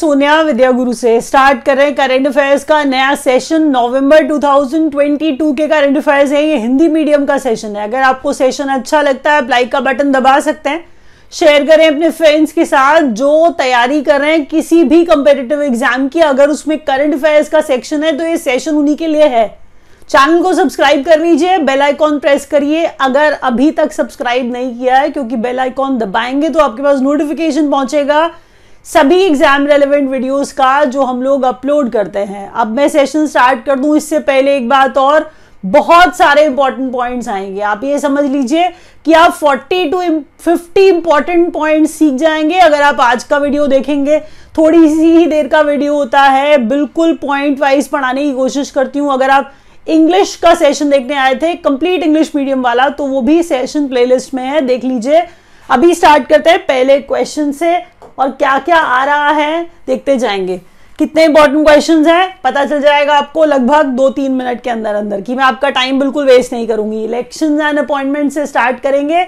सोनिया विद्या गुरु से स्टार्ट कर रहे हैं करंट अफेयर्स का नया सेशन नवंबर 2022 के करंट अफेयर्स है। ये हिंदी मीडियम का सेशन है। अगर आपको सेशन अच्छा लगता है लाइक का बटन दबा सकते हैं। शेयर करें अपने फ्रेंड्स के साथ जो तैयारी कर रहे हैं। किसी भी कंपेटिटिव एग्ज़ाम की अगर उसमें करंट अफेयर्स का सेक्शन है तो ये सेशन उन्हीं के लिए है। चैनल को सब्सक्राइब कर लीजिए बेल आइकॉन प्रेस करिए। अगर अभी तक सब्सक्राइब नहीं किया है, क्योंकि बेल आइकॉन दबाएँगे तो आपके पास नोटिफिकेशन पहुंचेगा। सभी एग्ज़ाम रेलिवेंट वीडियोस का जो हम लोग अपलोड करते हैं। अब मैं सेशन स्टार्ट कर दूँ, इससे पहले एक बात और, बहुत सारे इंपॉर्टेंट पॉइंट्स आएँगे। आप ये समझ लीजिए कि आप 40 टू 50 इंपॉर्टेंट पॉइंट्स सीख जाएँगे। अगर आप आज का वीडियो देखेंगे, थोड़ी सी ही देर का वीडियो होता है। बिल्कुल पॉइंट वाइज पढ़ाने की कोशिश करती हूँ। अगर आप इंग्लिश का सेशन देखने आए थे कंप्लीट इंग्लिश मीडियम वाला तो वो भी सेशन प्लेलिस्ट में है। देख लीजिए। अभी स्टार्ट करते हैं पहले क्वेश्चन से। और क्या क्या आ रहा है, देखते जाएँगे। कितने इंपॉर्टेंट क्वेश्चंस हैं, पता चल जाएगा आपको लगभग दो तीन मिनट के अंदर अंदर कि मैं आपका टाइम बिल्कुल वेस्ट नहीं करूँगी। इलेक्शन एंड अपॉइंटमेंट से स्टार्ट करेंगे।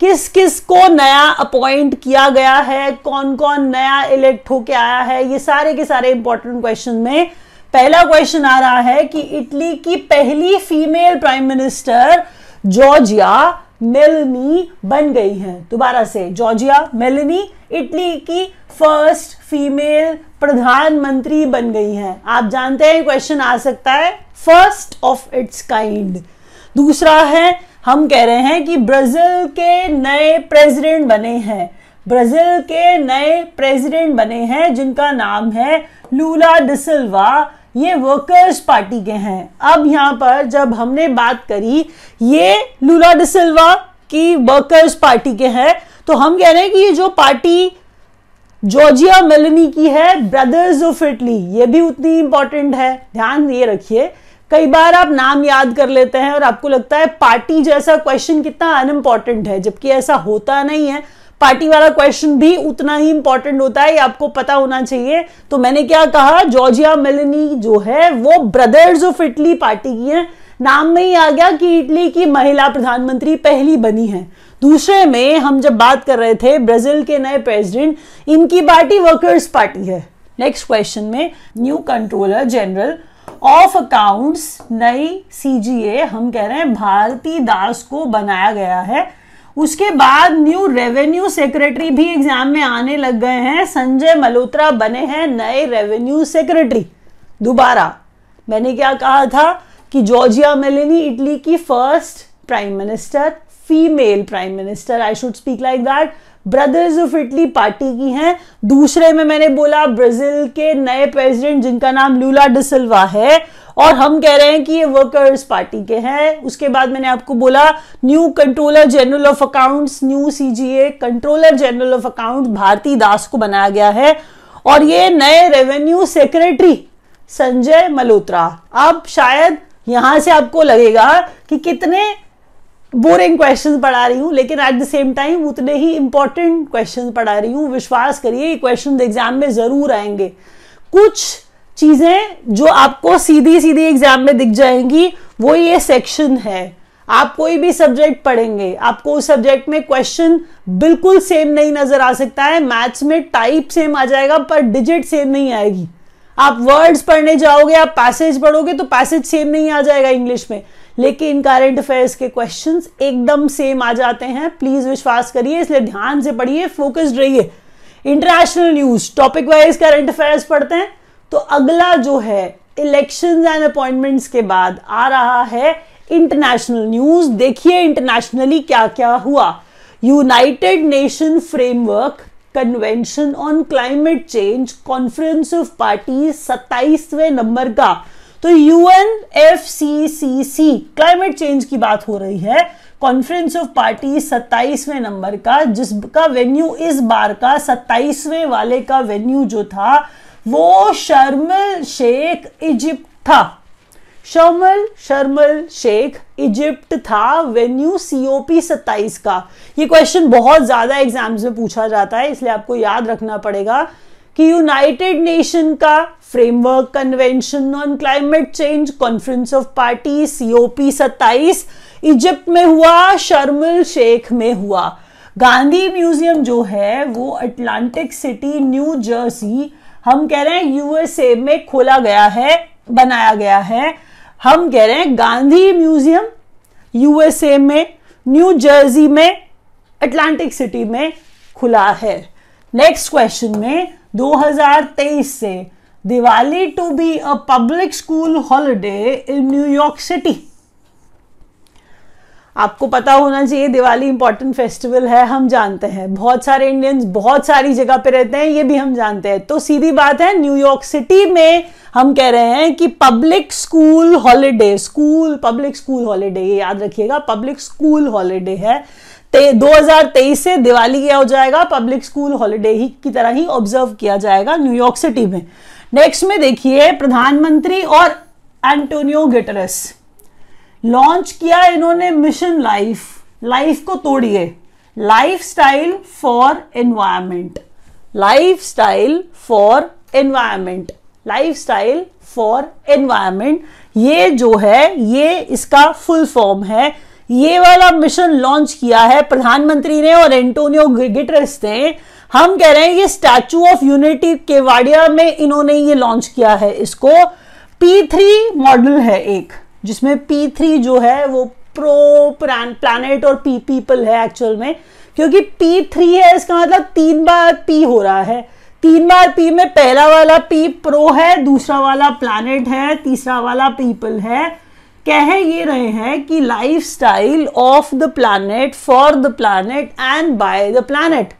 किस किस को नया अपॉइंट किया गया है कौन कौन नया इलेक्ट होके आया है, ये सारे के सारे इंपॉर्टेंट क्वेश्चन में पहला क्वेश्चन आ रहा है कि इटली की पहली female prime minister Giorgia Meloni बन गई हैं। दोबारा से, जॉर्जिया मेलनी, इटली की फ़र्स्ट फीमेल प्रधानमंत्री बन गई हैं। आप जानते हैं क्वेश्चन आ सकता है फ़र्स्ट ऑफ़ इट्स काइंड दूसरा है, हम कह रहे हैं कि ब्राज़ील के नए प्रेसिडेंट बने हैं। ब्राज़ील के नए प्रेसिडेंट बने हैं, जिनका नाम है लूला डिसिल्वा ये वर्कर्स पार्टी के हैं। अब यहाँ पर जब हमने बात करी, ये लूला डिसिल्वा की वर्कर्स पार्टी के हैं तो हम कह रहे हैं कि ये जो पार्टी जॉर्जिया मेलनी की है ब्रदर्स ऑफ़ इटली ये भी उतनी इंपॉर्टेंट है। ध्यान ये रखिए, कई बार आप नाम याद कर लेते हैं और आपको लगता है पार्टी जैसा क्वेश्चन कितना अनइम्पॉर्टेंट है, जबकि ऐसा होता नहीं है। पार्टी वाला क्वेश्चन भी उतना ही इंपॉर्टेंट होता है आपको पता होना चाहिए। तो मैंने क्या कहा, जॉर्जिया मेलनी जो है, वो ब्रदर्स ऑफ़ इटली पार्टी की है। नाम में ही आ गया कि इटली की महिला प्रधानमंत्री पहली बनी है। दूसरे में हम जब बात कर रहे थे, ब्राज़ील के नए प्रेसिडेंट इनकी पार्टी वर्कर्स पार्टी है। नेक्स्ट क्वेश्चन में new controller general of accounts नई सीजीए हम कह रहे हैं, भारती दास को बनाया गया है। उसके बाद न्यू रेवेन्यू सेक्रेटरी भी एग्ज़ाम में आने लग गए हैं। संजय मल्होत्रा बने हैं नए रेवेन्यू सेक्रेटरी दोबारा। मैंने क्या कहा था कि जॉर्जिया मेलेनी, इटली की first prime minister female prime minister I should speak like that Brothers of Italy party की हैं। दूसरे में मैंने बोला, ब्राज़ील के नए प्रेसिडेंट जिनका नाम लूला डिसिल्वा है। और हम कह रहे हैं कि ये वर्कर्स पार्टी के हैं। उसके बाद मैंने आपको बोला new controller general of accounts new CGA controller general of account Bharati Das को बनाया गया है। और ये नए रेवेन्यू सेक्रेटरी संजय मल्होत्रा। अब शायद यहाँ से आपको लगेगा कि कितने बोरिंग क्वेश्चन पढ़ा रही हूँ, लेकिन एट द सेम टाइम उतने ही इंपॉर्टेंट क्वेश्चन पढ़ा रही हूँ। विश्वास करिए क्वेश्चन एग्ज़ाम में ज़रूर आएँगे। कुछ चीज़ें जो आपको सीधी सीधी एग्ज़ाम में दिख जाएँगी, वो ये सेक्शन है। आप कोई भी सब्जेक्ट पढ़ेंगे, आपको उस सब्जेक्ट में क्वेश्चन बिल्कुल सेम नहीं नज़र आ सकता है। मैथ्स में टाइप सेम आ जाएगा, पर डिजिट सेम नहीं आएगी। आप वर्ड्स पढ़ने जाओगे, आप पैसेज पढ़ोगे तो पैसेज सेम नहीं आ जाएगा इंग्लिश में। लेकिन करंट अफेयर्स के क्वेश्चंस एकदम सेम आ जाते हैं। प्लीज़ विश्वास करिए, इसलिए ध्यान से पढ़िए फोकस्ड रहिए। International news topic wise current affairs पढ़ते हैं। तो अगला जो है इलेक्शन एंड अपॉइंटमेंट्स के बाद आ रहा है इंटरनेशनल न्यूज़ देखिए इंटरनेशनली क्या क्या हुआ? United Nation framework convention on climate change conference of party सत्ताईसवें number का। तो UN F C C C climate change की बात हो रही है। कॉन्फ्रेंस ऑफ़ पार्टी सत्ताईसवें नंबर का, जिसका वेन्यू इस बार का सत्ताईसवें वाले का वेन्यू जो था वो शर्मल शेख इजिप्ट था। Sharm el Sharm el Sheikh Egypt था वेन्यू सीओपी सत्ताईस का। ये क्वेश्चन बहुत ज़्यादा एग्ज़ाम्स में पूछा जाता है, इसलिए आपको याद रखना पड़ेगा कि यूनाइटेड नेशन का framework convention on climate change conference of party COP सत्ताईस इजिप्ट में हुआ, शर्मल शेख में हुआ। गांधी म्यूज़ियम जो है, वो अटलांटिक सिटी न्यू जर्सी हम कह रहे हैं यूएसए में खोला गया है, बनाया गया है। हम कह रहे हैं गांधी म्यूज़ियम यूएसए में न्यू जर्सी में अटलांटिक सिटी में खुला है। नेक्स्ट क्वेश्चन में 2023 से Diwali to be a public school holiday in New York City आपको पता होना चाहिए, दिवाली इंपॉर्टेंट फेस्टिवल है, हम जानते हैं। बहुत सारे इंडियंस बहुत सारी जगह पे रहते हैं, ये भी हम जानते हैं। तो सीधी बात है न्यूयॉर्क सिटी में हम कह रहे हैं कि public school holiday school public school holiday ये याद रखिएगा पब्लिक स्कूल हॉलीडे है। ते 2023 से दिवाली क्या हो जाएगा पब्लिक स्कूल हॉलीडे ही की तरह ही ऑब्ज़र्व किया जाएगा न्यूयॉर्क सिटी में। नेक्स्ट में देखिए, प्रधानमंत्री और एंटोनियो गेटरस लॉन्च किया इन्होंने मिशन लाइफ। लाइफ को तोड़िए life style for environment life style for environment life style for environment ये जो है, ये इसका फुल फॉर्म है। ये वाला मिशन लॉन्च किया है प्रधानमंत्री ने और एंटोनियो गिटरस ने। हम कह रहे हैं, ये स्टैचू ऑफ़ यूनिटी केवाड़िया में इन्होंने ये लॉन्च किया है। इसको पी थ्री मॉडल है एक। जिसमें पी थ्री जो है वो प्रो प्लानट और पी पीपल है एक्चुअल में, क्योंकि पी थ्री है, इसका मतलब तीन बार पी हो रहा है। तीन बार पी में पहला वाला पी प्रो है, दूसरा वाला प्लानट है, तीसरा वाला पीपल है। कह ये रहे हैं कि life style of the planet for the planet and by the planet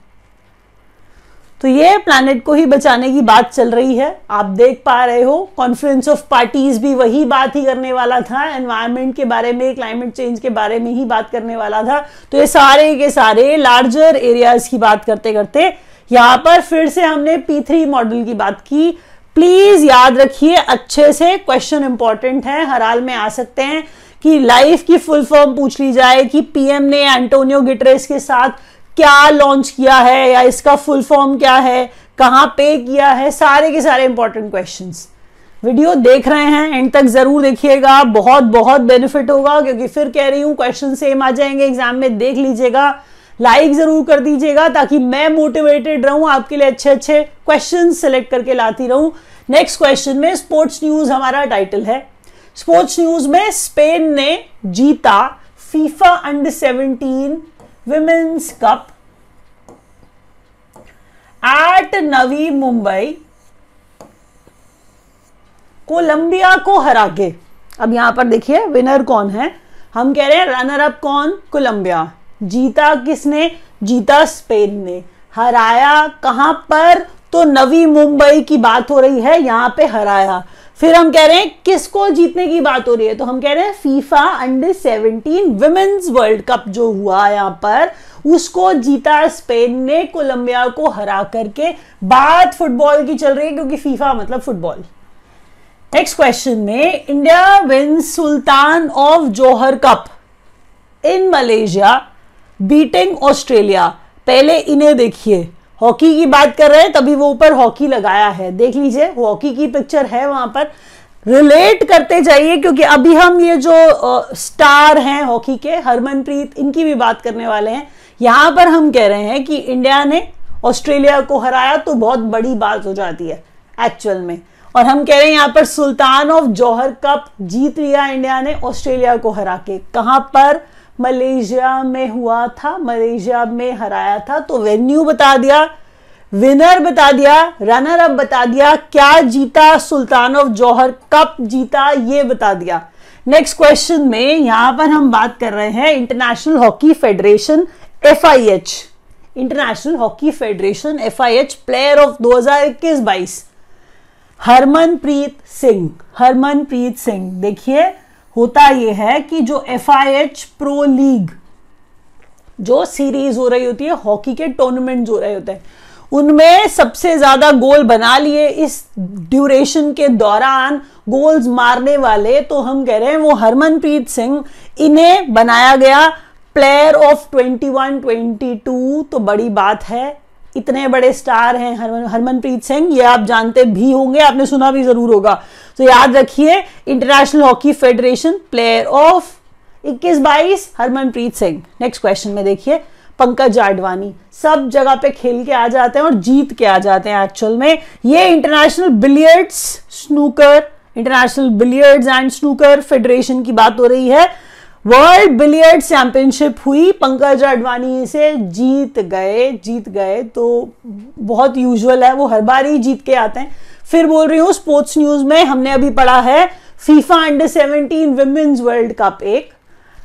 तो ये प्लानट को ही बचाने की बात चल रही है। आप देख पा रहे हो कॉन्फ्रेंस ऑफ़ पार्टीज़ भी वही बात ही करने वाला था। एनवायरमेंट के बारे में क्लाइमेट चेंज के बारे में ही बात करने वाला था। तो ये सारे के सारे लार्जर एरियाज़ की बात करते करते यहाँ पर फिर से हमने पी थ्री मॉडल की बात की। प्लीज़ याद रखिए, अच्छे से क्वेश्चन इंपॉर्टेंट है। हर हाल में आ सकते हैं कि लाइफ की फुल फॉर्म पूछ ली जाए कि पीएम ने एंटोनियो गिटरेस के साथ क्या लॉन्च किया है या इसका फुल फॉर्म क्या है, कहाँ पे किया है, सारे के सारे इंपॉर्टेंट क्वेश्चन वीडियो देख रहे हैं एंड तक ज़रूर देखिएगा, बहुत बहुत बेनिफिट होगा, क्योंकि फिर कह रही हूँ क्वेश्चन सेम आ जाएँगे एग्ज़ाम में देख लीजिएगा लाइक ज़रूर कर दीजिएगा, ताकि मैं मोटिवेटेड रहूँ, आपके लिए अच्छे अच्छे क्वेश्चन सेलेक्ट करके लाती रहूँ। नेक्स्ट क्वेश्चन में स्पोर्ट्स न्यूज़ हमारा टाइटल है। स्पोर्ट्स न्यूज़ में स्पेन ने जीता FIFA under 17 women's cup at Navi Mumbai Colombia को हरा के। अब यहाँ पर देखिए विनर कौन है? हम कह रहे हैं रनर अप कौन? कोलंबिया जीता किसने? जीता स्पेन ने। हराया कहाँ पर? तो नवी मुंबई की बात हो रही है, यहाँ पे हराया। फिर हम कह रहे हैं, किसको जीतने की बात हो रही है? तो हम कह रहे हैं FIFA under 17 women's world cup जो हुआ यहाँ पर, उसको जीता स्पेन ने कोलंबिया को हरा करके। बात फुटबॉल की चल रही है, क्योंकि फीफा मतलब फुटबॉल नेक्स्ट क्वेश्चन में India win Sultan of Johor cup in Malaysia beating Australia पहले इन्हें देखिए। हॉकी की बात कर रहे हैं, तभी वो ऊपर हॉकी लगाया है। देख लीजिए, हॉकी की पिक्चर है वहाँ पर। रिलेट करते जाइए, क्योंकि अभी हम ये जो स्टार हैं हॉकी के, हरमनप्रीत, इनकी भी बात करने वाले हैं। यहाँ पर हम कह रहे हैं कि इंडिया ने ऑस्ट्रेलिया को हराया तो बहुत बड़ी बात हो जाती है एक्चुअल में। और हम कह रहे हैं यहाँ पर सुल्तान ऑफ़ जौहर कप जीत लिया इंडिया ने, ऑस्ट्रेलिया को हरा के। कहाँ पर? मलेशिया में हुआ था, मलेशिया में हराया था तो वेन्यू बता दिया, विनर बता दिया रनर अप बता दिया, क्या जीता सुल्तान ऑफ़ जौहर कप जीता, ये बता दिया। नेक्स्ट क्वेश्चन में यहाँ पर हम बात कर रहे हैं International Hockey Federation F I H International Hockey Federation F I H player of 2021-22 Harmanpreet Singh Harmanpreet Singh, देखिए होता यह है कि जो F I H pro league जो सीरीज़ हो रही होती है हॉकी के टूर्नामेंट हो रहे होते हैं, उनमें सबसे ज़्यादा गोल बना लिए इस ड्यूरेशन के दौरान गोल्स मारने वाले तो हम कह रहे हैं वो हरमनप्रीत सिंह, इन्हें बनाया गया प्लेयर ऑफ़ 21 22 तो बड़ी बात है इतने बड़े स्टार हैं हरमनप्रीत सिंह, ये आप जानते भी होंगे, आपने सुना भी ज़रूर होगा। तो याद रखिए International Hockey Federation player of 21 बाईस, हरमनप्रीत सिंह। नेक्स्ट क्वेश्चन में देखिए, पंकज आडवाणी। सब जगह पे खेल के आ जाते हैं और जीत के आ जाते हैं एक्चुअल में। ये International Billiards Snooker International Billiards and Snooker Federation की बात हो रही है। वर्ल्ड बिलियर्ड चैंपियनशिप हुई। पंकज अडवाणी से जीत गए जीत गए तो बहुत यूजुअल है, वो हर बार ही जीत के आते हैं। फिर बोल रही हूँ स्पोर्ट्स न्यूज़ में हमने अभी पढ़ा है FIFA under 17 women's world cup एक।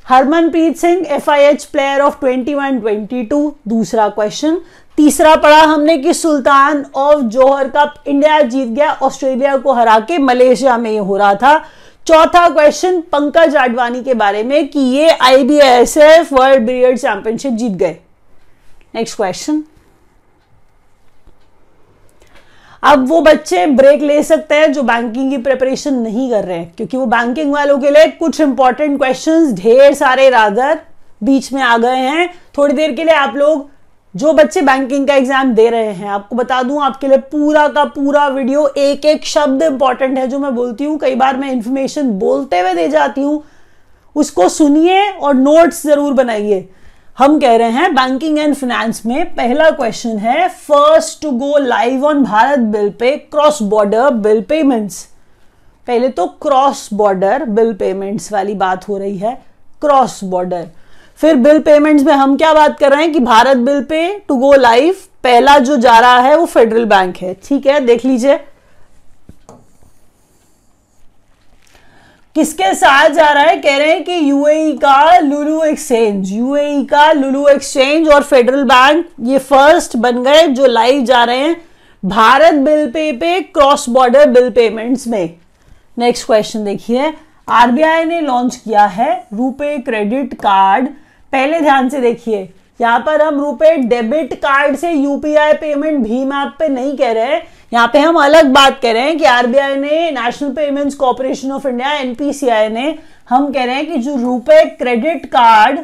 Harmanpreet Singh F I H player of 21 22 दूसरा क्वेश्चन तीसरा पढ़ा हमने कि Sultan of Johor cup India जीत गया ऑस्ट्रेलिया को हरा के मलेशिया में ये हो रहा था। चौथा क्वेश्चन पंकज आडवाणी के बारे में कि ये आईबीएसएफ वर्ल्ड बिलियर्ड चैंपियनशिप जीत गए। नेक्स्ट क्वेश्चन अब वो बच्चे ब्रेक ले सकते हैं जो बैंकिंग की प्रिपरेशन नहीं कर रहे हैं, क्योंकि वो बैंकिंग वालों के लिए कुछ इंपॉर्टेंट क्वेश्चंस ढेर सारे रादर बीच में आ गए हैं। थोड़ी देर के लिए आप लोग जो बच्चे बैंकिंग का एग्ज़ाम दे रहे हैं, आपको बता दूँ, आपके लिए पूरा का पूरा वीडियो एक एक शब्द इंपॉर्टेंट है जो मैं बोलती हूँ। कई बार मैं इंफॉर्मेशन बोलते हुए दे जाती हूँ। उसको सुनिए और नोट्स ज़रूर बनाइए। हम कह रहे हैं बैंकिंग एंड फाइनेंस में पहला क्वेश्चन है first to go live on Bharat bill pay cross border bill payments पहले तो क्रॉस बॉर्डर बिल पेमेंट्स वाली बात हो रही है क्रॉस बॉर्डर फिर बिल पेमेंट्स में हम क्या बात कर रहे हैं कि Bharat bill pay to go live पहला जो जा रहा है वो फेडरल बैंक है। ठीक है, देख लीजिए। किसके साथ जा रहा है? कह रहे हैं कि यूएई का लुलू एक्सचेंज यूएई का लुलू एक्सचेंज और फेडरल बैंक ये फ़र्स्ट बन गए जो लाइव जा रहे हैं भारत बिल पे पे क्रॉस बॉर्डर बिल पेमेंट्स में। नेक्स्ट क्वेश्चन देखिए। आरबीआई ने लॉन्च किया है रुपे क्रेडिट कार्ड पहले ध्यान से देखिए, यहाँ पर हम रुपए डेबिट कार्ड से यूपीआई पेमेंट भीम ऐप पे नहीं कह रहे हैं। यहाँ पे हम अलग बात कह रहे हैं कि आरबीआई ने National Payments Corporation of India NPCI ने, हम कह रहे हैं कि जो रुपए क्रेडिट कार्ड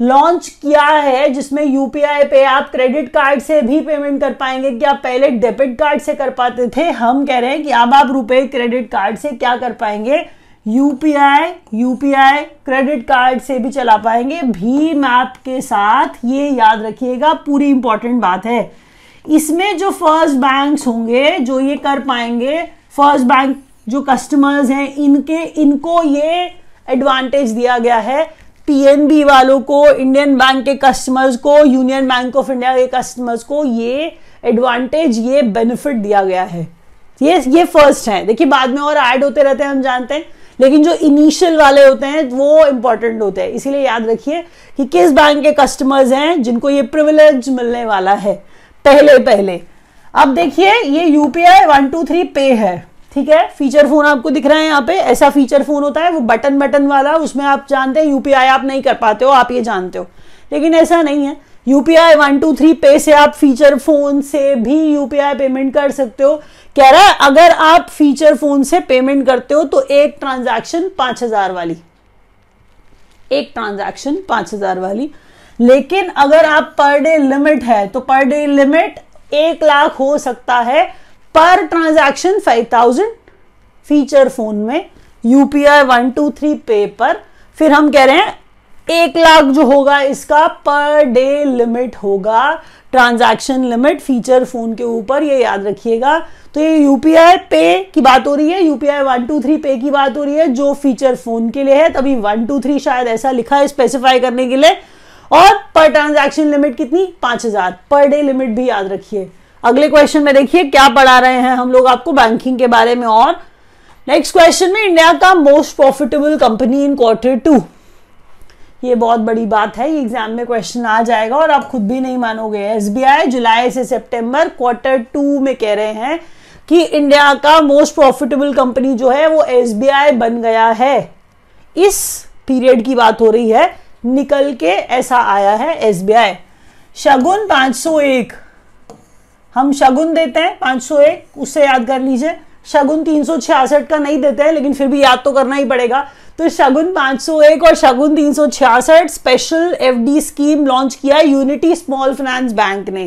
लॉन्च किया है, जिसमें यूपीआई पे आप क्रेडिट कार्ड से भी पेमेंट कर पाएँगे क्या पहले डेबिट कार्ड से कर पाते थे, हम कह रहे हैं कि अब आप रुपए क्रेडिट कार्ड से क्या कर पाएँगे? यूपीआई यूपीआई क्रेडिट कार्ड से भी चला पाएँगे। भीम ऐप के साथ ये याद रखिएगा, पूरी इंपॉर्टेंट बात है। इसमें जो फ़र्स्ट बैंक्स होंगे, जो ये कर पाएँगे, फ़र्स्ट बैंक जो कस्टमर्स हैं, इनके, इनको ये एडवांटेज दिया गया है। पीएनबी वालों को इंडियन बैंक के कस्टमर्स को यूनियन बैंक ऑफ़ इंडिया के कस्टमर्स को ये एडवांटेज ये बेनिफिट दिया गया है। ये ये फ़र्स्ट है। देखिए, बाद में और ऐड होते रहते हैं, हम जानते हैं। लेकिन जो इनिशियल वाले होते हैं, वो इंपॉर्टेंट होते हैं। इसीलिए याद रखिए कि किस बैंक के कस्टमर्स हैं जिनको ये प्रिविलेज मिलने वाला है, पहले पहले। अब देखिए, ये यूपीआई वन टू थ्री पे है, ठीक है? फीचर फ़ोन आपको दिख रहा है यहाँ पे, ऐसा फीचर फ़ोन होता है, वो बटन बटन वाला, उसमें आप जानते हैं यूपीआई आप नहीं कर पाते हो, आप ये जानते हो। लेकिन ऐसा नहीं है। यूपीआई वन टू थ्री पे से आप फीचर फ़ोन से भी यूपीआई पेमेंट कर सकते हो। कह रहा है, अगर आप फीचर फ़ोन से पेमेंट करते हो तो एक ट्रांजैक्शन पाँच हज़ार वाली। एक ट्रांजैक्शन पाँच हज़ार वाली। लेकिन अगर आप पर डे लिमिट है तो पर डे लिमिट एक लाख हो सकता है पर transaction five thousand feature phone में। UPI one two three pay पर। फिर हम कह रहे हैं एक लाख जो होगा इसका पर डे लिमिट होगा, ट्रांजैक्शन लिमिट, फीचर फ़ोन के ऊपर, ये याद रखिएगा। तो ये यूपीआई पे की बात हो रही है यूपीआई वन टू थ्री पे की बात हो रही है, जो फीचर फ़ोन के लिए है, तभी वन टू थ्री शायद ऐसा लिखा है स्पेसिफाई करने के लिए। और पर ट्रांजैक्शन लिमिट कितनी? पाँच हज़ार। पर डे लिमिट भी याद रखिए। अगले क्वेश्चन में देखिए क्या पढ़ा रहे हैं हम लोग आपको बैंकिंग के बारे में और। नेक्स्ट क्वेश्चन में इंडिया का most profitable company in quarter two ये बहुत बड़ी बात है, ये एग्ज़ाम में क्वेश्चन आ जाएगा और आप खुद भी नहीं मानोगे। एसबीआई जुलाई से सितंबर क्वार्टर टू में कह रहे हैं कि इंडिया का मोस्ट प्रॉफिटेबल कंपनी जो है, वो एसबीआई बन गया है। इस पीरियड की बात हो रही है, निकल के ऐसा आया है एसबीआई शगुन 501 हम शगुन देते हैं 501 उससे याद कर लीजिए। शगुन तीन सौ छियासठ का नहीं देते हैं, लेकिन फिर भी याद तो करना ही पड़ेगा। तो शगुन 501 और Shagun 366 special FD scheme launch किया यूनिटी स्मॉल फाइनेंस बैंक ने।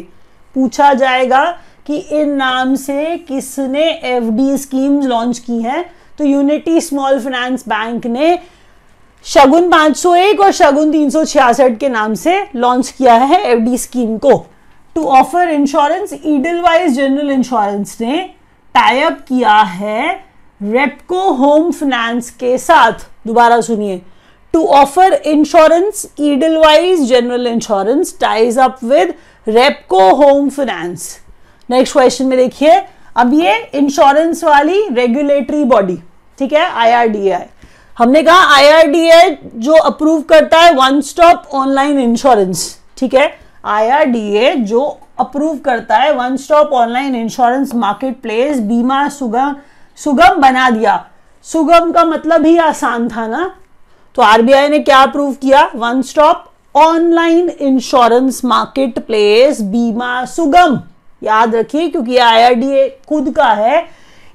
पूछा जाएगा कि इन नाम से किसने एफडी स्कीम लॉन्च की है? तो यूनिटी स्मॉल फाइनेंस बैंक ने शगुन 501 और शगुन 366 के नाम से लॉन्च किया है एफडी स्कीम को। To offer insurance Edelweiss general insurance ने टाइप किया है रेपको होम फाइनेंस के साथ। दोबारा सुनिए। To offer insurance Edelweiss general insurance ties up with Repco home finance next question में देखिए। अब ये इंश्योरेंस वाली रेगुलेटरी बॉडी ठीक है? आईआरडीए हमने कहा आईआरडीए जो अप्रूव करता है वन स्टॉप ऑनलाइन इंश्योरेंस ठीक है? आईआरडीए जो अप्रूव करता है one stop online insurance market place Bima Sugam Sugam बना दिया। सुगम का मतलब ही आसान था ना? तो आरबीआई ने क्या अप्रूव किया? One stop online insurance market place Bima Sugam. याद रखिए, क्योंकि आईआरडीए खुद का है,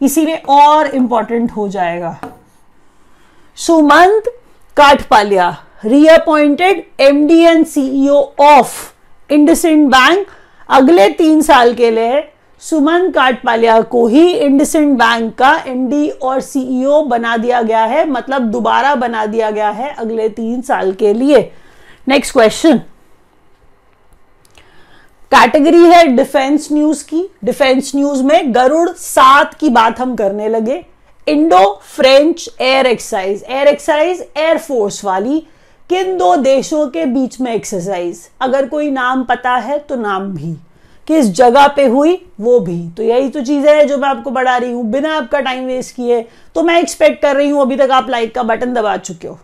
इसीलिए और इंपॉर्टेंट हो जाएगा। Sumant Kathpalia reappointed MD and CEO of IndusInd bank अगले तीन साल के लिए सुमन काटपालिया को ही इंडसेंड बैंक का एमडी और सीईओ बना दिया गया है मतलब दोबारा बना दिया गया है अगले तीन साल के लिए। नेक्स्ट क्वेश्चन कैटेगरी है डिफेंस न्यूज़ की। डिफेंस न्यूज़ में गरुड़ सात की बात हम करने लगे। Indo, French, air exercise air exercise air force वाली। किन दो देशों के बीच में एक्सरसाइज? अगर कोई नाम पता है तो नाम भी। किस जगह पे हुई, वो भी। तो यही तो चीज़ें है जो मैं आपको बढ़ा रही हूँ। बिना आपका टाइम वेस्ट किए तो मैं एक्सपेक्ट कर रही हूँ, अभी तक आप लाइक का बटन दबा चुके हो।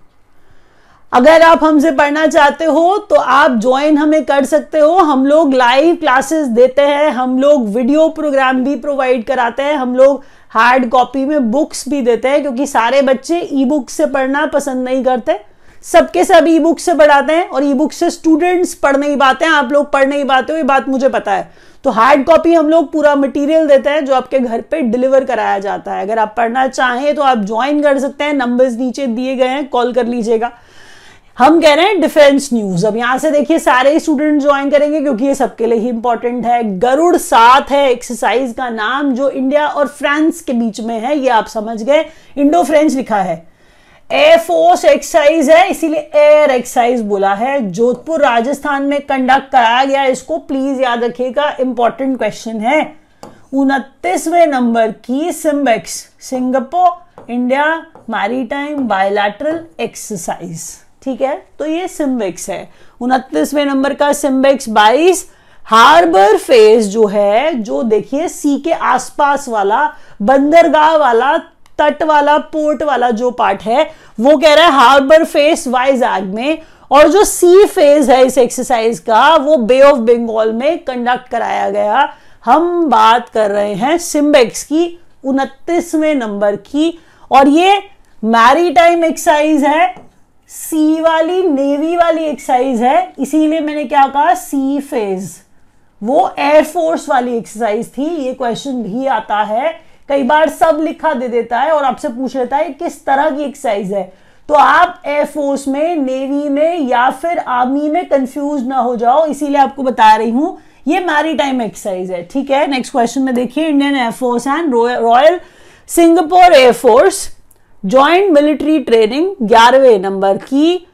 अगर आप हमसे पढ़ना चाहते हो तो आप ज्वाइन हमें कर सकते हो। हम लोग लाइव क्लासेस देते हैं, हम लोग वीडियो प्रोग्राम भी प्रोवाइड कराते हैं, हम लोग हार्ड कॉपी में बुक्स भी देते हैं, क्योंकि सारे बच्चे ई बुक से पढ़ना पसंद नहीं करते। सबके सब ई बुक से पढ़ाते हैं और ई बुक से स्टूडेंट्स पढ़ नहीं पाते हैं, आप लोग पढ़ नहीं पाते हो, ये बात मुझे पता है। तो हार्ड कॉपी हम लोग पूरा मटेरियल देते हैं जो आपके घर पे डिलीवर कराया जाता है। अगर आप पढ़ना चाहें तो आप ज्वाइन कर सकते हैं नंबर्स नीचे दिए गए हैं कॉल कर लीजिएगा। हम कह रहे हैं डिफेंस न्यूज़ अब यहाँ से देखिए, सारे स्टूडेंट ज्वाइन करेंगे क्योंकि ये सबके लिए ही इंपॉर्टेंट है। गरुड़ सात है एक्सरसाइज का नाम, जो इंडिया और फ्रांस के बीच में है, ये आप समझ गए। इंडो फ्रेंच लिखा है। एयरफोर्स एक्सरसाइज है, इसीलिए एयर एक्सरसाइज बोला है। जोधपुर, राजस्थान में कंडक्ट कराया गया इसको प्लीज़ याद रखिएगा इंपॉर्टेंट क्वेश्चन है। उनतीसवें नंबर की SIMBEX Singapore India maritime bilateral exercise ठीक है? तो ये सिम्बेक्स है। उनतीसवें नंबर का सिम्बेक्स बाईस हार्बर फेस जो है, जो देखिए सी के आसपास वाला, बंदरगाह वाला तट वाला पोर्ट वाला जो पार्ट है, वो कह रहा है हार्बर फेस वाइजैग में और जो सी फ़ेज़ है इस एक्सरसाइज का, वो बे ऑफ़ बंगाल में कंडक्ट कराया गया। हम बात कर रहे हैं सिम्बेक्स की, उनतीसवें नंबर की और ये मैरी टाइम एक्सरसाइज है सी वाली नेवी वाली एक्सरसाइज है। इसीलिए मैंने क्या कहा सी फ़ेज़ वो एयरफोर्स वाली एक्सरसाइज थी, ये क्वेश्चन भी आता है। कई बार सब लिखा दे देता है और आपसे पूछ लेता है किस तरह की एक्सरसाइज है। तो आप एयरफोर्स में नेवी में या फिर आर्मी में कंफ्यूज ना हो जाओ, इसीलिए आपको बता रही हूँ, ये मैरी टाइम एक्सरसाइज है, ठीक है? नेक्स्ट क्वेश्चन में देखिए Indian air force and Royal Singapore air force joint military training ग्यारहवें नंबर की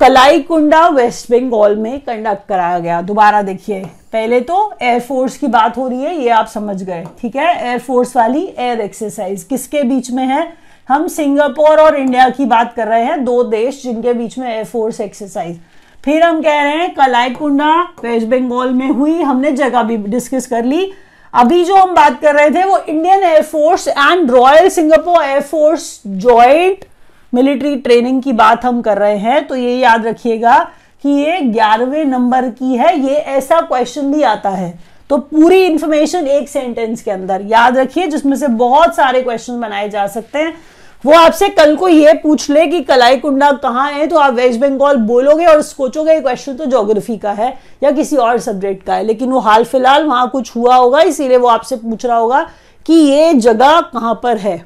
कलाईकुंडा वेस्ट बंगाल में कंडक्ट कराया गया। दोबारा देखिए, पहले तो एयरफोर्स की बात हो रही है, ये आप समझ गए, ठीक है? एयरफोर्स वाली एयर एक्सरसाइज किसके बीच में है? हम सिंगापुर और इंडिया की बात कर रहे हैं, दो देश जिनके बीच में एयरफोर्स एक्सरसाइज फिर हम कह रहे हैं, कलाईकुंडा वेस्ट बंगाल में हुई, हमने जगह भी डिस्कस कर ली। अभी जो हम बात कर रहे थे, वो Indian air force and Royal Singapore air force joint military training की बात हम कर रहे हैं तो ये याद रखिएगा कि ये ग्यारहवें नंबर की है, ये ऐसा क्वेश्चन भी आता है। तो पूरी इंफॉर्मेशन एक सेंटेंस के अंदर, याद रखिए, जिसमें से बहुत सारे क्वेश्चन बनाए जा सकते हैं। वो आपसे कल को ये पूछ ले कि कलाई कुंडा कहाँ है तो आप वेस्ट बंगाल बोलोगे और सोचोगे क्वेश्चन तो ज्योग्राफी का है या किसी और सब्जेक्ट का है, लेकिन वो हाल फ़िलहाल वहाँ कुछ हुआ होगा, इसीलिए वो आपसे पूछ रहा होगा कि ये जगह कहाँ पर है।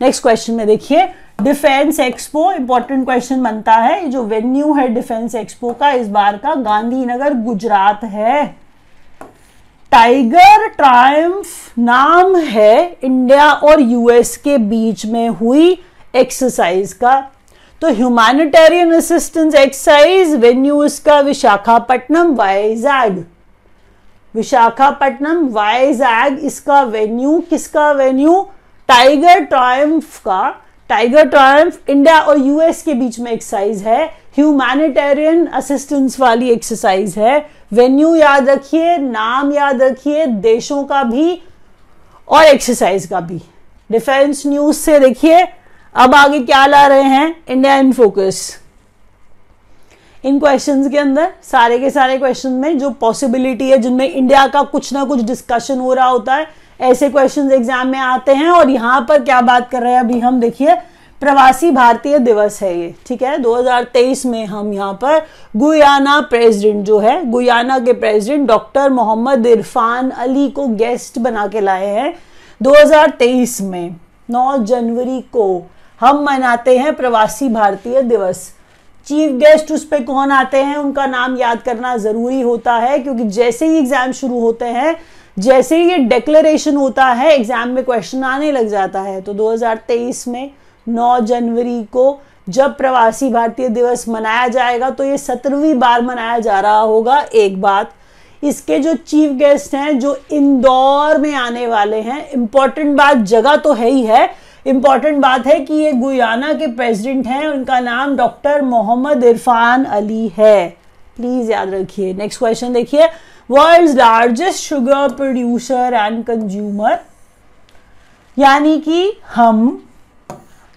नेक्स्ट क्वेश्चन में देखिए डिफेंस एक्सपो इंपॉर्टेंट क्वेश्चन बनता है जो वेन्यू है डिफेंस एक्सपो का, इस बार का, गांधीनगर, गुजरात है। टाइगर ट्रायम्फ नाम है इंडिया और यूएस के बीच में हुई एक्सरसाइज का। तो ह्यूमैनिटेरियन असिस्टेंस एक्सरसाइज वेन्यू इसका, विशाखापट्टनम, वाइजैग। विशाखापट्टनम, वाइजैग, इसका वेन्यू किसका वेन्यू टाइगर ट्रायम्फ का। टाइगर ट्रायम्फ इंडिया और यूएस के बीच में एक्सरसाइज है। ह्यूमैनिटेरियन असिस्टेंस वाली एक्सरसाइज है। वेन्यू याद रखिए, नाम याद रखिए, देशों का भी और एक्सरसाइज का भी। डिफेंस न्यूज़ से देखिए, अब आगे क्या ला रहे हैं? India in focus in questions के अंदर, सारे के सारे क्वेश्चन में जो पॉसिबिलिटी है, जिनमें इंडिया का कुछ ना कुछ डिस्कशन हो रहा होता है ऐसे क्वेश्चन एग्ज़ाम में आते हैं और यहाँ पर क्या बात कर रहे हैं? अभी हम देखिए, प्रवासी भारतीय दिवस है ये, ठीक है? 2023 में हम यहाँ पर गुयाना प्रेसिडेंट जो है, गुयाना के president doctor Mohamed Irfaan Ali को गेस्ट बना के लाए हैं 2023 में 9 जनवरी को हम मनाते हैं प्रवासी भारतीय दिवस। चीफ गेस्ट उस पर कौन आते हैं? उनका नाम याद करना ज़रूरी होता है, क्योंकि जैसे ही एग्ज़ाम शुरू होते हैं जैसे ही ये डिक्लेरेशन होता है एग्ज़ाम में क्वेश्चन आने लग जाता है तो 2023 में 9 जनवरी को जब प्रवासी भारतीय दिवस मनाया जाएगा तो ये सत्रहवीं बार मनाया जा रहा होगा एक बात। इसके जो चीफ गेस्ट हैं, जो इंदौर में आने वाले हैं इंपॉर्टेंट बात जगह तो है ही है। इंपॉर्टेंट बात है कि ये गुयाना के प्रेसिडेंट हैं, उनका नाम डॉक्टर मोहम्मद इरफान अली है। प्लीज़ याद रखिए। नेक्स्ट क्वेश्चन देखिए। World largest sugar producer and consumer यानी कि हम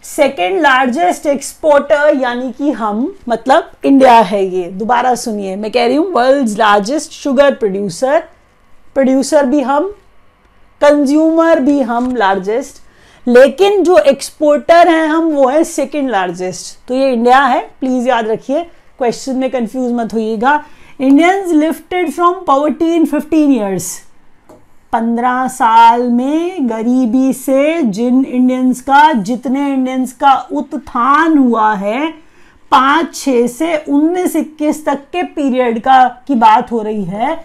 सेकेंड लार्जेस्ट एक्सपोर्टर यानी कि हम मतलब इंडिया है ये। दोबारा सुनिए। मैं कह रही हूँ world largest sugar producer producer भी हम कंज्यूमर भी हम लार्जेस्ट लेकिन जो एक्सपोर्टर हैं हम, वो है सेकेंड लार्जेस्ट तो ये इंडिया है। प्लीज़ याद रखिए। क्वेश्चन में कंफ्यूज मत होइएगा। Indians lifted from poverty in fifteen years पंद्रह साल में गरीबी से जिन इंडियंस का जितने इंडियंस का उत्थान हुआ है पाँच छः से उन्नीस इक्कीस तक के पीरियड का, की बात हो रही है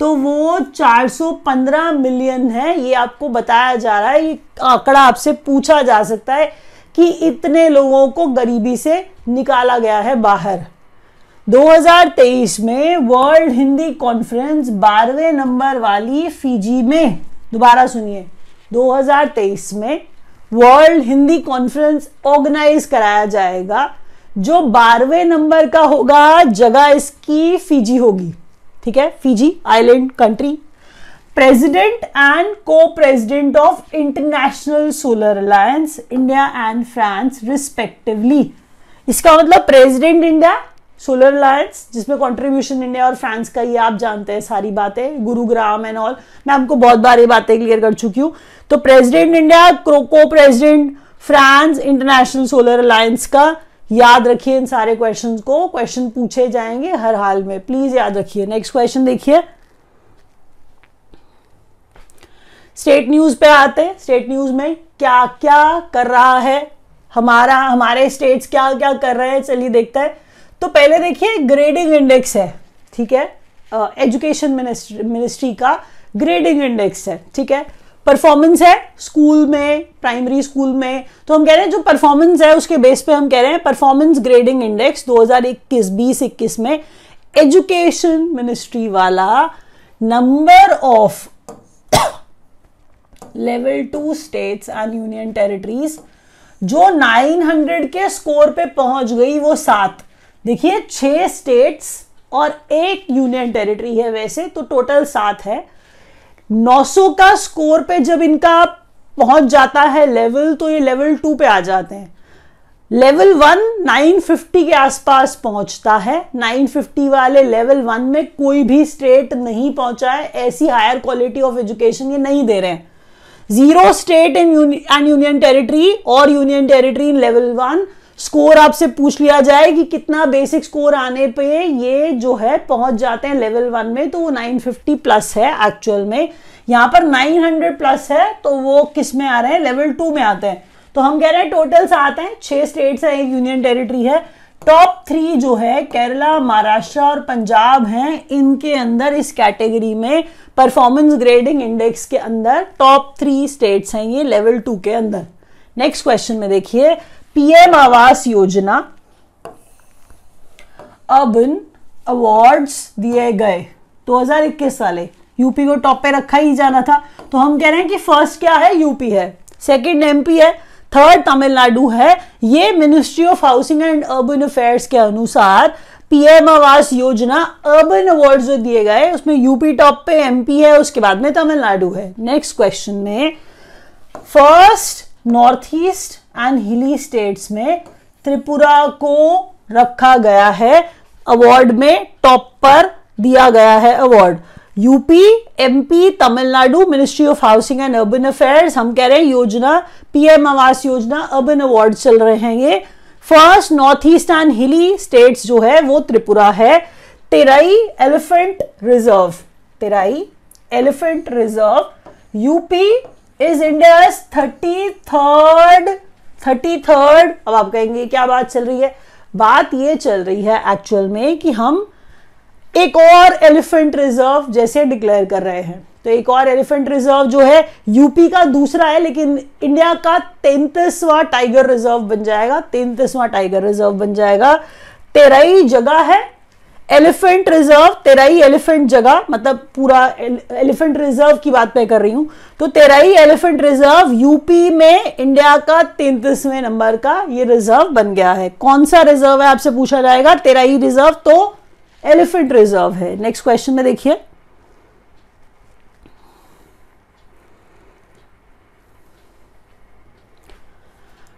तो वो 415 मिलियन है, ये आपको बताया जा रहा है, ये आंकड़ा आपसे पूछा जा सकता है कि इतने लोगों को गरीबी से निकाला गया है बाहर। 2023 में वर्ल्ड हिंदी कॉन्फ्रेंस बारहवें नंबर वाली फिजी में। दोबारा सुनिए। 2023 में वर्ल्ड हिंदी कॉन्फ्रेंस ऑर्गेनाइज कराया जाएगा, जो बारहवें नंबर का होगा, जगह इसकी फिजी होगी। ठीक है? Fiji island country president and co president of International Solar Alliance India and France respectively इसका मतलब प्रेसिडेंट इंडिया सोलर अलायंस जिसमें कंट्रीब्यूशन इंडिया और फ्रांस का ये आप जानते हैं सारी बातें गुरुग्राम एंड ऑल मैं आपको बहुत बार ये बातें क्लियर कर चुकी हूँ। तो प्रेसिडेंट इंडिया को president France International Solar Alliance का याद रखिए इन सारे क्वेश्चंस को। क्वेश्चन पूछे जाएँगे हर हाल में। प्लीज़ याद रखिए। नेक्स्ट क्वेश्चन देखिए। स्टेट न्यूज़ पे आते हैं। स्टेट न्यूज़ में क्या क्या कर रहा है? हमारा, हमारे स्टेट्स क्या क्या कर रहे हैं? चलिए देखते हैं। तो पहले देखिए ग्रेडिंग इंडेक्स है, ठीक है? एजुकेशन मिनिस्ट्री मिनिस्ट्री का ग्रेडिंग इंडेक्स है, ठीक है? परफॉर्मेंस है स्कूल में प्राइमरी स्कूल में। तो हम कह रहे हैं, जो परफॉर्मेंस है, उसके बेस पे हम कह रहे हैं परफॉर्मेंस ग्रेडिंग इंडेक्स 2021 20 21 में एजुकेशन मिनिस्ट्री वाला number of level two states and union territories जो 900 के स्कोर पे पहुँच गई, वो सात। देखिए, छह स्टेट्स और एक यूनियन टेरिटरी है वैसे तो टोटल सात है। 900 का स्कोर पे जब इनका पहुँच जाता है लेवल तो ये लेवल टू पे आ जाते हैं। लेवल वन 950 के आसपास पहुँचता है। 950 वाले लेवल वन में कोई भी स्टेट नहीं पहुँचा है। ऐसी हायर क्वालिटी ऑफ़ एजुकेशन ये नहीं दे रहे हैं। Zero state in and union territory और union territory in level one score आपसे पूछ लिया जाए कि कितना बेसिक स्कोर आने पे ये जो है पहुँच जाते हैं लेवल वन में तो वो 950 प्लस है एक्चुअल में। यहाँ पर 900 प्लस है तो वो किसमें आ रहे हैं? लेवल टू में आते हैं। तो हम कह रहे हैं टोटल आते हैं, छह स्टेट्स है, एक यूनियन टेरिटरी है। टॉप थ्री जो है केरला महाराष्ट्र और पंजाब हैं, इनके अंदर, इस कैटेगरी में परफॉर्मेंस ग्रेडिंग इंडेक्स के अंदर टॉप थ्री स्टेट्स हैं ये लेवल टू के अंदर। नेक्स्ट क्वेश्चन में देखिए PM Awas Yojana urban awards दिए गए 2021 वाले यूपी को टॉप पे रखा ही जाना था। तो हम कह रहे हैं कि फ़र्स्ट क्या है? यूपी है। सेकंड एमपी है। थर्ड तमिलनाडु है। ये ministry of housing and urban affairs के अनुसार PM Awas Yojana urban award जो दिए गए, उसमें यूपी टॉप पे एमपी है, उसके बाद में तमिलनाडु है। नेक्स्ट क्वेश्चन में first north east and hilly states में त्रिपुरा को रखा गया है। अवार्ड में टॉप पर दिया गया है award UP MP Tamil Nadu ministry of housing and urban affairs हम कह रहे हैं योजना PM Awas Yojana urban award चल रहे हैं ये। First north east and hilly states जो है, वो त्रिपुरा है। Terai elephant reserve Terai elephant reserve UP is India thirty third thirty third अब आप कहेंगे, क्या बात चल रही है? बात ये चल रही है एक्चुअल में कि हम एक और एलिफेंट रिज़र्व जैसे डिक्लेयर कर रहे हैं। तो एक और एलिफेंट रिज़र्व जो है यूपी का दूसरा है, लेकिन इंडिया का तैतीसवां टाइगर रिज़र्व बन जाएगा, तैतीसवां टाइगर रिज़र्व बन जाएगा। तेरह जगह है एलिफेंट रिज़र्व तेराई एलिफेंट जगह मतलब पूरा एलिफेंट रिज़र्व की बात मैं कर रही हूँ। तो तेराई एलिफेंट रिज़र्व यूपी में, इंडिया का तैतीसवें नंबर का ये रिज़र्व बन गया है। कौन सा रिज़र्व है आपसे पूछा जाएगा? तेराई रिज़र्व तो एलिफेंट रिज़र्व है। नेक्स्ट क्वेश्चन में देखिए।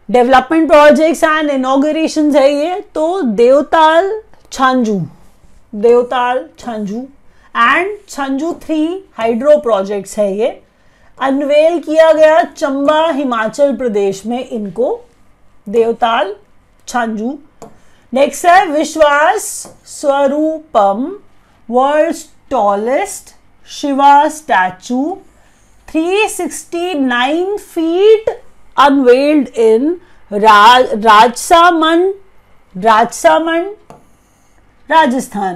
डेवलपमेंट प्रोजेक्ट्स एंड इनोग्रेशन है ये तो Devtal Chhanju. Devtal, Chhanju and Chhanju three hydro projects है ये। अनवेल किया गया चंबा हिमाचल प्रदेश में इनको। देवताल, छंजू। नेक्स्ट है Vishwas Swaroopam world tallest Shiva statue 369 feet unveiled in Rajsamand Rajsamand Rajasthan.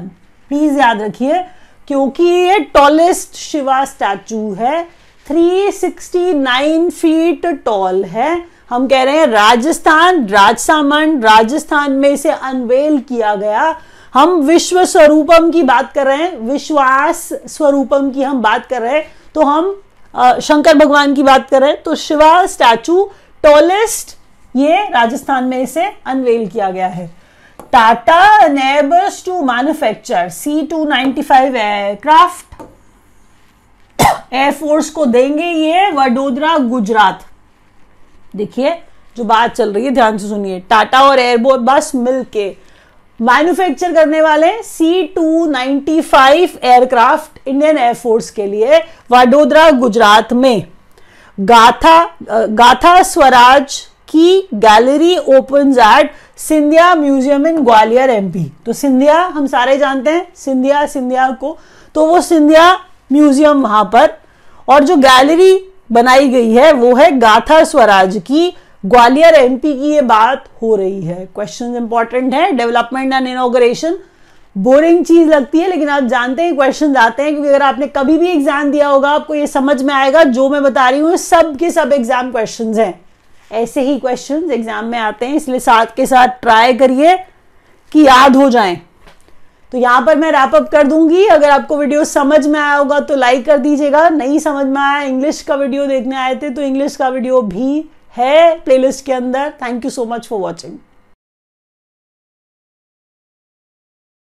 Please याद रखिए, क्योंकि ये टॉलेस्ट शिवा स्टैचू है। 369 फीट टॉल है। हम कह रहे हैं राजस्थान राजसामन राजस्थान में इसे अनवेल किया गया। हम विश्व स्वरूपम की बात कर रहे हैं, विश्वास स्वरूपम की हम बात कर रहे हैं। तो हम शंकर भगवान की बात कर रहे हैं। तो शिवा स्टैचू टॉलेस्ट ये राजस्थान में इसे अनवेल किया गया है। Tata neighbours to manufacture C two ninety five aircraft air force को देंगे ये वडोदरा, गुजरात। देखिए, जो बात चल रही है, ध्यान से सुनिए। टाटा और एयरबोट बस मिलके मैन्युफैक्चर करने वाले C two ninety five aircraft Indian air force के लिए वडोदरा, गुजरात में। गाथा गाथा स्वराज की gallery open at Scindia museum in Gwalior MP तो सिंधिया, हम सारे जानते हैं, सिंधिया सिंधिया को। तो वो सिंधिया म्यूज़ियम वहाँ पर, और जो गैलरी बनाई गई है, वो है गाथा स्वराज की। ग्वालियर एमपी की ये बात हो रही है। क्वेश्चन इंपॉर्टेंट है डेवलपमेंट एंड इनोग्रेशन बोरिंग चीज़ लगती है, लेकिन आप जानते हैं क्वेश्चन आते हैं, क्योंकि अगर आपने कभी भी एग्ज़ाम दिया होगा, आपको ये समझ में आएगा, जो मैं बता रही हूँ सब के सब एग्ज़ाम क्वेश्चन हैं। ऐसे ही क्वेश्चंस एग्ज़ाम में आते हैं, इसलिए साथ के साथ ट्राई करिए कि याद हो जाएँ। तो यहाँ पर मैं रैप अप कर दूँगी। अगर आपको वीडियो समझ में आया होगा तो लाइक कर दीजिएगा। नहीं समझ में आया इंग्लिश का वीडियो देखने आए थे तो इंग्लिश का वीडियो भी है प्लेलिस्ट के अंदर। Thank you so much for watching